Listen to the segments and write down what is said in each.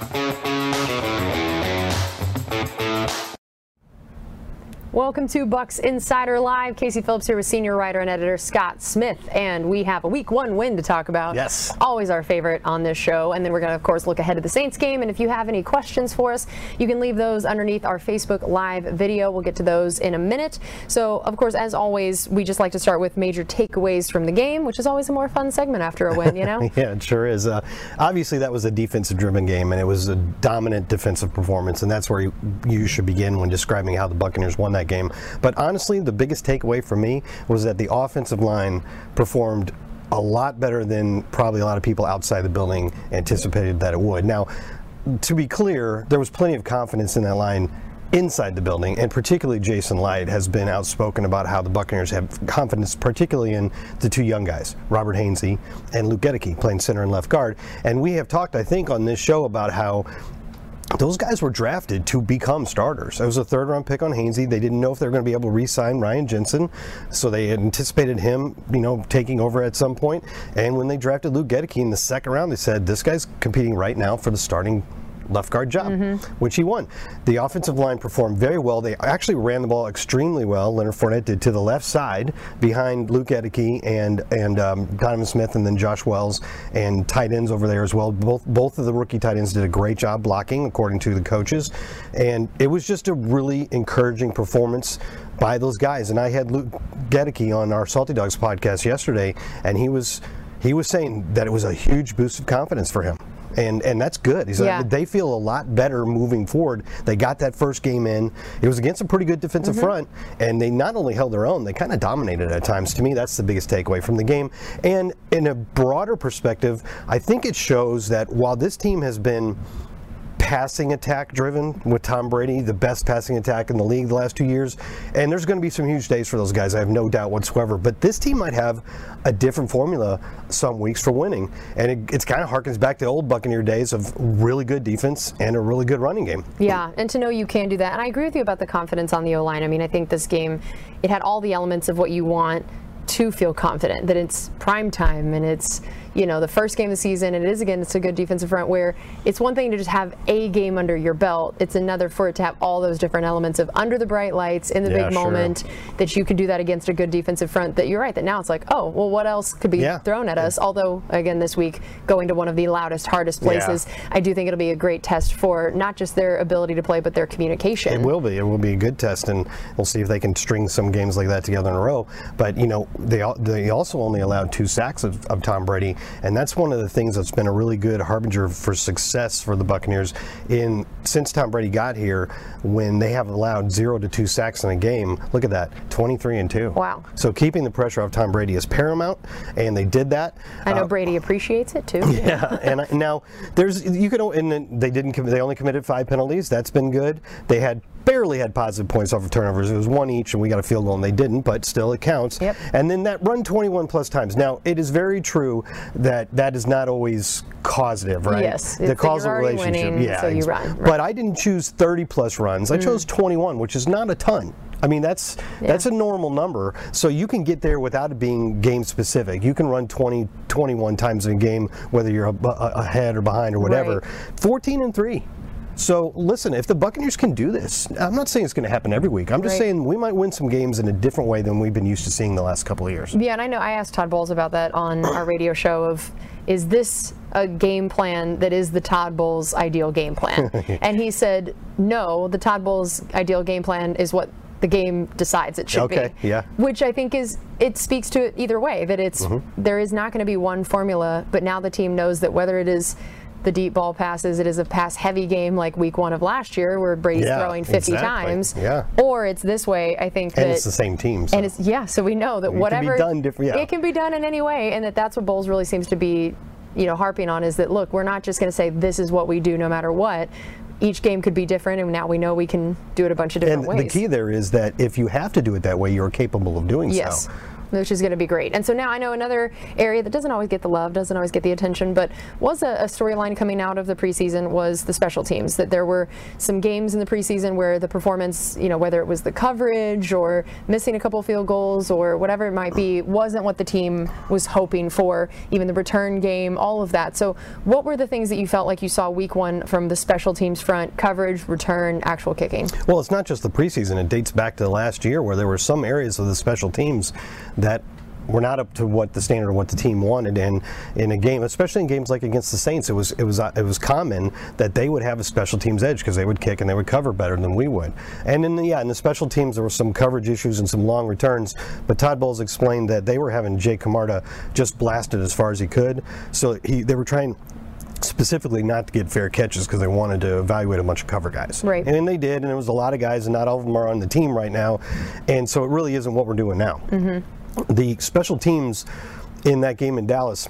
Thank you. Welcome to Bucs Insider Live. Casey Phillips here with senior writer and editor Scott Smith, and we have a week one win to talk about. Yes. Always our favorite on this show. And then we're going to, of course, look ahead to the Saints game. And if you have any questions for us, you can leave those underneath our Facebook Live video. We'll get to those in a minute. So, of course, as always, we just like to start with major takeaways from the game, which is always a more fun segment after a win, you know? yeah, it sure is. Uh, obviously, that was a defensive driven game, and it was a dominant defensive performance, and that's where you, you should begin when describing how the Buccaneers won that game. But honestly, the biggest takeaway for me was that the offensive line performed a lot better than probably a lot of people outside the building anticipated that it would. Now, to be clear, there was plenty of confidence in that line inside the building, and particularly Jason Licht has been outspoken about how the Buccaneers have confidence, particularly in the two young guys, Robert Hainsey and Luke Goedeke, playing center and left guard. And we have talked, I think, on this show about how those guys were drafted to become starters. It was a third round pick on Hainsey. They didn't know if they were going to be able to re-sign Ryan Jensen, so they anticipated him, you know, taking over at some point. And when they drafted Luke Goedeke in the second round, they said this guy's competing right now for the starting left guard job, mm-hmm. which he won. The offensive line performed very well. They actually ran the ball extremely well. Leonard Fournette did to the left side behind Luke Goedeke and and um, Donovan Smith, and then Josh Wells and tight ends over there as well. Both both of the rookie tight ends did a great job blocking, according to the coaches, and it was just a really encouraging performance by those guys. And I had Luke Goedeke on our Salty Dogs podcast yesterday, and he was he was saying that it was a huge boost of confidence for him and and that's good. Yeah. they feel a lot better moving forward. They got that first game in. It was against a pretty good defensive mm-hmm. front, and they not only held their own, they kind of dominated at times. To me, that's the biggest takeaway from the game. And in a broader perspective, I think it shows that while this team has been passing attack driven with Tom Brady, the best passing attack in the league the last two years. And there's going to be some huge days for those guys, I have no doubt whatsoever. But this team might have a different formula some weeks for winning. And it, it's kind of harkens back to old Buccaneer days of really good defense and a really good running game. Yeah, and to know you can do that. And I agree with you about the confidence on the O line. I mean, I think this game, it had all the elements of what you want to feel confident that it's prime time and it's you know the first game of the season and it is again it's a good defensive front where it's one thing to just have a game under your belt it's another for it to have all those different elements of under the bright lights in the yeah, big sure. moment that you can do that against a good defensive front that you're right that now it's like oh well what else could be yeah. thrown at us although again this week going to one of the loudest hardest places yeah. I do think it'll be a great test for not just their ability to play but their communication it will be it will be a good test and we'll see if they can string some games like that together in a row but you know they they also only allowed two sacks of, of Tom Brady and that's one of the things that's been a really good harbinger for success for the Buccaneers in since Tom Brady got here when they have allowed zero to two sacks in a game. Look at that, 23 and two. Wow. So keeping the pressure off Tom Brady is paramount, and they did that. I know uh, Brady appreciates it too. Yeah, and now there's you can and they didn't they only committed five penalties. That's been good. They had barely had positive points off of turnovers. It was one each, and we got a field goal, and they didn't, but still it counts. Yep. And then that run 21 plus times. Now, it is very true that that is not always causative, right? Yes. The causal relationship. Winning, yeah. So you run. Right. But I didn't choose 30 plus runs. I mm. chose 21, which is not a ton. I mean that's yeah. that's a normal number. So you can get there without it being game specific. You can run 20 21 times in a game whether you're ahead or behind or whatever. Right. 14 and 3. So listen, if the Buccaneers can do this, I'm not saying it's going to happen every week. I'm just right. saying we might win some games in a different way than we've been used to seeing the last couple of years. Yeah, and I know I asked Todd Bowles about that on our radio show of is this a game plan that is the Todd Bowles ideal game plan? and he said, no, the Todd Bowles ideal game plan is what the game decides it should be. okay, be. Yeah. Which I think is it speaks to it either way that it's mm-hmm. there is not going to be one formula, but now the team knows that whether it is the deep ball passes. It is a pass heavy game like week one of last year where Brady's yeah, throwing 50 exactly. times. Yeah. Or it's this way. I think and it's the same team. So. And it's, yeah, so we know that it whatever. Can be done different, yeah. It can be done in any way, and that that's what Bowles really seems to be. You know, harping on is that look, we're not just going to say this is what we do no matter what each game could be different, and now we know we can do it a bunch of different and ways. The key there is that if you have to do it that way, you're capable of doing yes. so. Which is going to be great. And so now I know another area that doesn't always get the love, doesn't always get the attention, but was a, a storyline coming out of the preseason was the special teams. That there were some games in the preseason where the performance, you know, whether it was the coverage or missing a couple field goals or whatever it might be, wasn't what the team was hoping for. Even the return game, all of that. So, what were the things that you felt like you saw week one from the special teams front? Coverage, return, actual kicking. Well, it's not just the preseason. It dates back to last year where there were some areas of the special teams that were not up to what the standard of what the team wanted. And in a game, especially in games like against the Saints, it was it was it was common that they would have a special teams edge because they would kick and they would cover better than we would. And in the, yeah, in the special teams, there were some coverage issues and some long returns. But Todd Bowles explained that they were having Jake Camarda just blasted as far as he could. So he they were trying specifically not to get fair catches because they wanted to evaluate a bunch of cover guys. Right. And they did, and it was a lot of guys, and not all of them are on the team right now. And so it really isn't what we're doing now. Mm-hmm. The special teams in that game in Dallas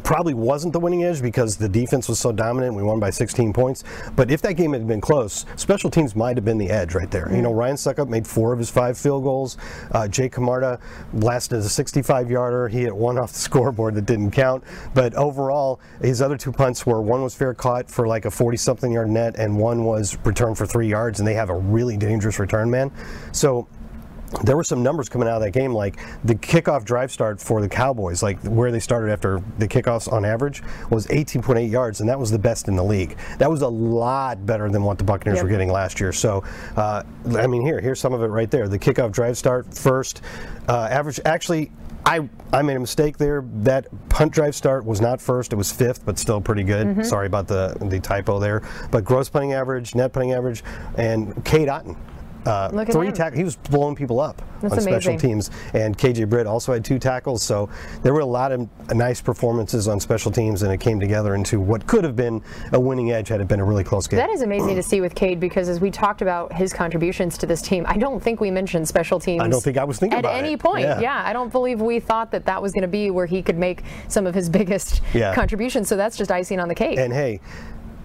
probably wasn't the winning edge because the defense was so dominant. We won by 16 points. But if that game had been close, special teams might have been the edge right there. You know, Ryan Succop made four of his five field goals. Uh, Jay Camarda blasted a 65 yarder. He hit one off the scoreboard that didn't count. But overall, his other two punts were one was fair caught for like a 40 something yard net, and one was returned for three yards. And they have a really dangerous return man. So there were some numbers coming out of that game, like the kickoff drive start for the Cowboys, like where they started after the kickoffs on average, was 18.8 yards, and that was the best in the league. That was a lot better than what the Buccaneers yep. were getting last year. So, uh, I mean, here, here's some of it right there. The kickoff drive start first, uh, average. Actually, I, I made a mistake there. That punt drive start was not first; it was fifth, but still pretty good. Mm-hmm. Sorry about the the typo there. But gross punting average, net punting average, and Cade Otton uh, three tackles. He was blowing people up That's on amazing. special teams. And KJ Britt also had two tackles. So there were a lot of nice performances on special teams, and it came together into what could have been a winning edge had it been a really close game. That is amazing to see with Cade because as we talked about his contributions to this team, I don't think we mentioned special teams. I don't think I was thinking at any it. point. Yeah. yeah. I don't believe we thought that that was going to be where he could make some of his biggest yeah. contributions. So that's just icing on the cake. And hey,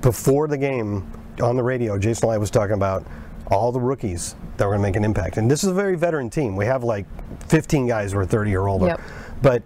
before the game on the radio, Jason Licht was talking about all the rookies that were going to make an impact. And this is a very veteran team. We have like 15 guys who are 30 or older. Yep. But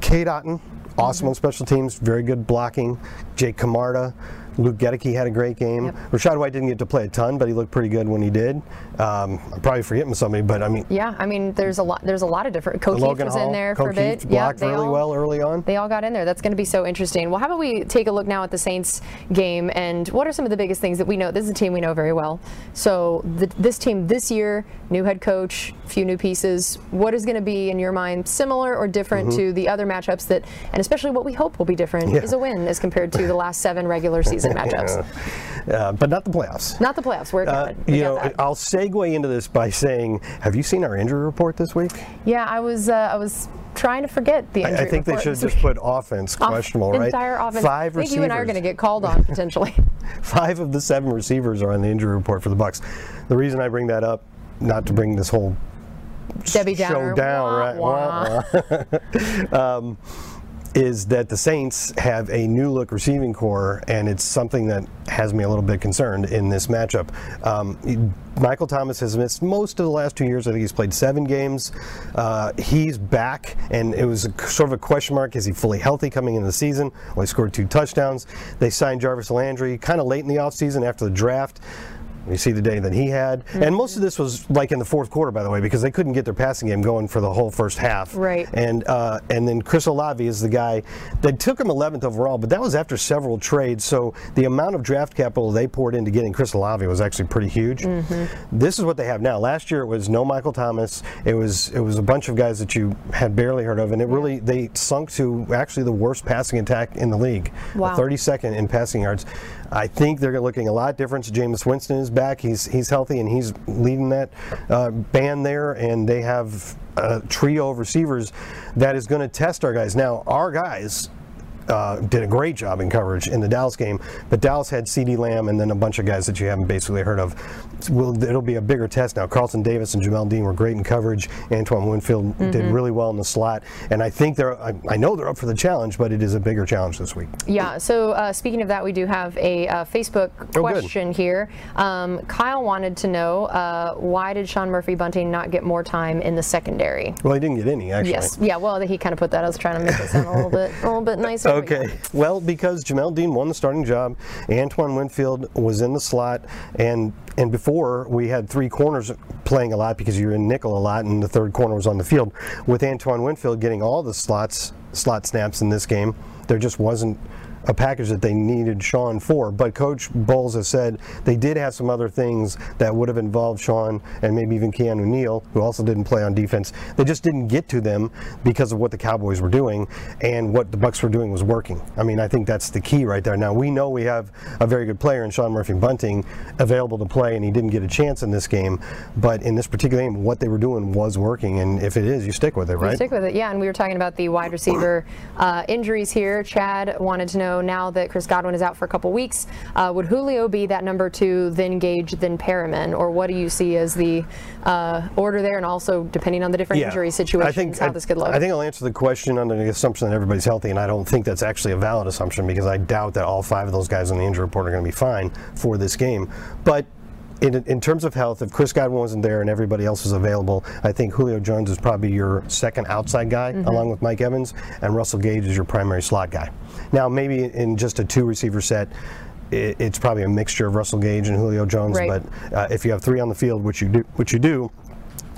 Cade Otton, awesome mm-hmm. on special teams, very good blocking. Jake Camarda, Luke Goedeke had a great game. Yep. Rachaad White didn't get to play a ton, but he looked pretty good when he did. Um, I'm probably forgetting somebody, but I mean. Yeah, I mean, there's a lot. There's a lot of different. Logan was Hall, in there for a bit. blocked yeah, really all, well early on. They all got in there. That's going to be so interesting. Well, how about we take a look now at the Saints game and what are some of the biggest things that we know? This is a team we know very well. So the, this team this year, new head coach, few new pieces. What is going to be in your mind similar or different mm-hmm. to the other matchups that, and especially what we hope will be different, yeah. is a win as compared to the last seven regular season matchups. Uh, but not the playoffs. Not the playoffs. We're uh, we you know, I'll segue into this by saying, have you seen our injury report this week? Yeah, I was. Uh, I was trying to forget the injury I, I think they should just put offense questionable, Off, right? Entire offense. Five I think receivers. you and I are going to get called on potentially. Five of the seven receivers are on the injury report for the Bucs. The reason I bring that up, not to bring this whole Debbie show down, wah, right? Wah. um, is that the Saints have a new look receiving corps, and it's something that has me a little bit concerned in this matchup. Um, Michael Thomas has missed most of the last two years. I think he's played seven games. Uh, he's back, and it was a, sort of a question mark: is he fully healthy coming into the season? Well, he scored two touchdowns. They signed Jarvis Landry kind of late in the offseason after the draft. You see the day that he had. Mm-hmm. And most of this was like in the fourth quarter, by the way, because they couldn't get their passing game going for the whole first half. Right. And uh, and then Chris Olave is the guy that took him 11th overall, but that was after several trades. So the amount of draft capital they poured into getting Chris Olave was actually pretty huge. Mm-hmm. This is what they have now. Last year it was no Michael Thomas. It was it was a bunch of guys that you had barely heard of, and it really they sunk to actually the worst passing attack in the league. Wow. 32nd in passing yards. I think they're looking a lot different. Jameis Winston is back. He's he's healthy and he's leading that uh, band there, and they have a trio of receivers that is going to test our guys. Now, our guys uh, did a great job in coverage in the Dallas game, but Dallas had CeeDee Lamb and then a bunch of guys that you haven't basically heard of. Will it'll be a bigger test now. Carlton Davis and Jamel Dean were great in coverage. Antoine Winfield mm-hmm. did really well in the slot, and I think they're. I, I, know they're up for the challenge, but it is a bigger challenge this week. Yeah. So uh, speaking of that, we do have a uh, Facebook oh, question oh, here. Um, Kyle wanted to know uh, why did Sean Murphy Bunting not get more time in the secondary? Well, he didn't get any actually. Yes. Yeah. Well, he kind of put that. I was trying to make it sound a little bit, a little bit nicer. Okay. Well, because Jamel Dean won the starting job, Antoine Winfield was in the slot, and and before we had three corners playing a lot because you're in nickel a lot, and the third corner was on the field. With Antoine Winfield getting all the slots slot snaps in this game, there just wasn't a package that they needed Sean for. But Coach Bowles has said they did have some other things that would have involved Sean and maybe even Keanu Neal, who also didn't play on defense. They just didn't get to them because of what the Cowboys were doing and what the Bucs were doing was working. I mean, I think that's the key right there. Now we know we have a very good player in Sean Murphy Bunting available to play, and he didn't get a chance in this game. But in this particular game, what they were doing was working, and if it is, you stick with it, right? You stick with it, yeah. And we were talking about the wide receiver uh, injuries here. Chad wanted to know know now that Chris Godwin is out for a couple weeks, uh, would Julio be that number two, then Gage, then Perriman, or what do you see as the uh, order there, and also depending on the different yeah, injury situations, I think, how I, this could look? I think I'll answer the question under the assumption that everybody's healthy, and I don't think that's actually a valid assumption because I doubt that all five of those guys on the injury report are going to be fine for this game. But in, in, terms of health, if Chris Godwin wasn't there and everybody else was available, I think Julio Jones is probably your second outside guy, mm-hmm. along with Mike Evans, and Russell Gage is your primary slot guy. Now, maybe in just a two receiver set, it, it's probably a mixture of Russell Gage and Julio Jones. Right. But uh, if you have three on the field, which you do, which you do,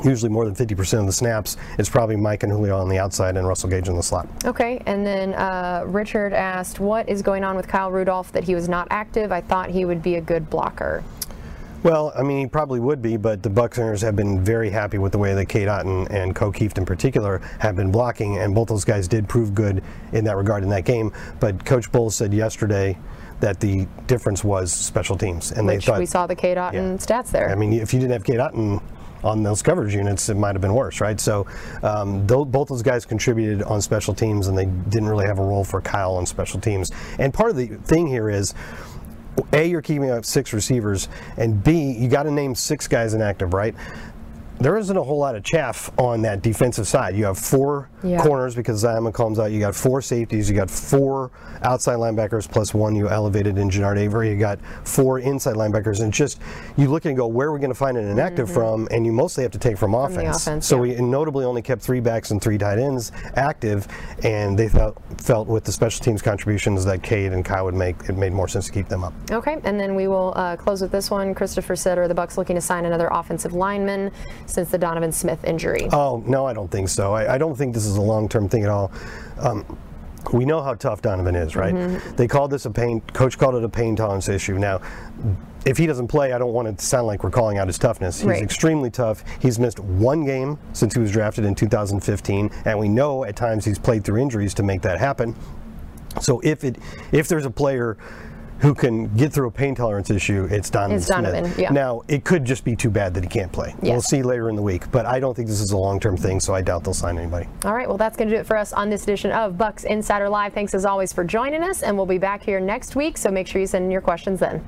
usually more than 50% of the snaps, it's probably Mike and Julio on the outside and Russell Gage in the slot. Okay, and then uh, Richard asked, what is going on with Kyle Rudolph that he was not active? I thought he would be a good blocker. Well, I mean, he probably would be, but the Buccaneers have been very happy with the way that Cade Otton and Ko Kieft in particular have been blocking, and both those guys did prove good in that regard in that game. But Coach Bowles said yesterday that the difference was special teams, and Which they thought we saw the Cade Otton yeah. stats there. I mean, if you didn't have Cade Otton on those coverage units, it might have been worse, right? So um, th- both those guys contributed on special teams, and they didn't really have a role for Kyle on special teams. And part of the thing here is a, you're keeping up six receivers, and B, you got to name six guys inactive, right? There isn't a whole lot of chaff on that defensive side. You have four yeah. corners because Zyon McCollum's out. You got four safeties. You got four outside linebackers plus one you elevated in Genard Avery. You got four inside linebackers. And just you look and go, where are we going to find an inactive mm-hmm. from? And you mostly have to take from, from offense. offense. So yeah. we notably only kept three backs and three tight ends active. And they felt, felt with the special teams contributions that Cade and Kyle would make, it made more sense to keep them up. Okay. And then we will uh, close with this one. Christopher said, are the Bucs looking to sign another offensive lineman? Since the Donovan Smith injury? Oh, no, I don't think so. I, I don't think this is a long term thing at all. Um, we know how tough Donovan is, right? Mm-hmm. They called this a pain, coach called it a pain tolerance issue. Now, if he doesn't play, I don't want it to sound like we're calling out his toughness. He's right. extremely tough. He's missed one game since he was drafted in 2015, and we know at times he's played through injuries to make that happen. So if it if there's a player who can get through a pain tolerance issue, it's Donovan. It's Donovan, yeah. Now, it could just be too bad that he can't play. Yeah. We'll see later in the week, but I don't think this is a long term thing, so I doubt they'll sign anybody. All right, well, that's going to do it for us on this edition of Bucs Insider Live. Thanks as always for joining us, and we'll be back here next week, so make sure you send in your questions then.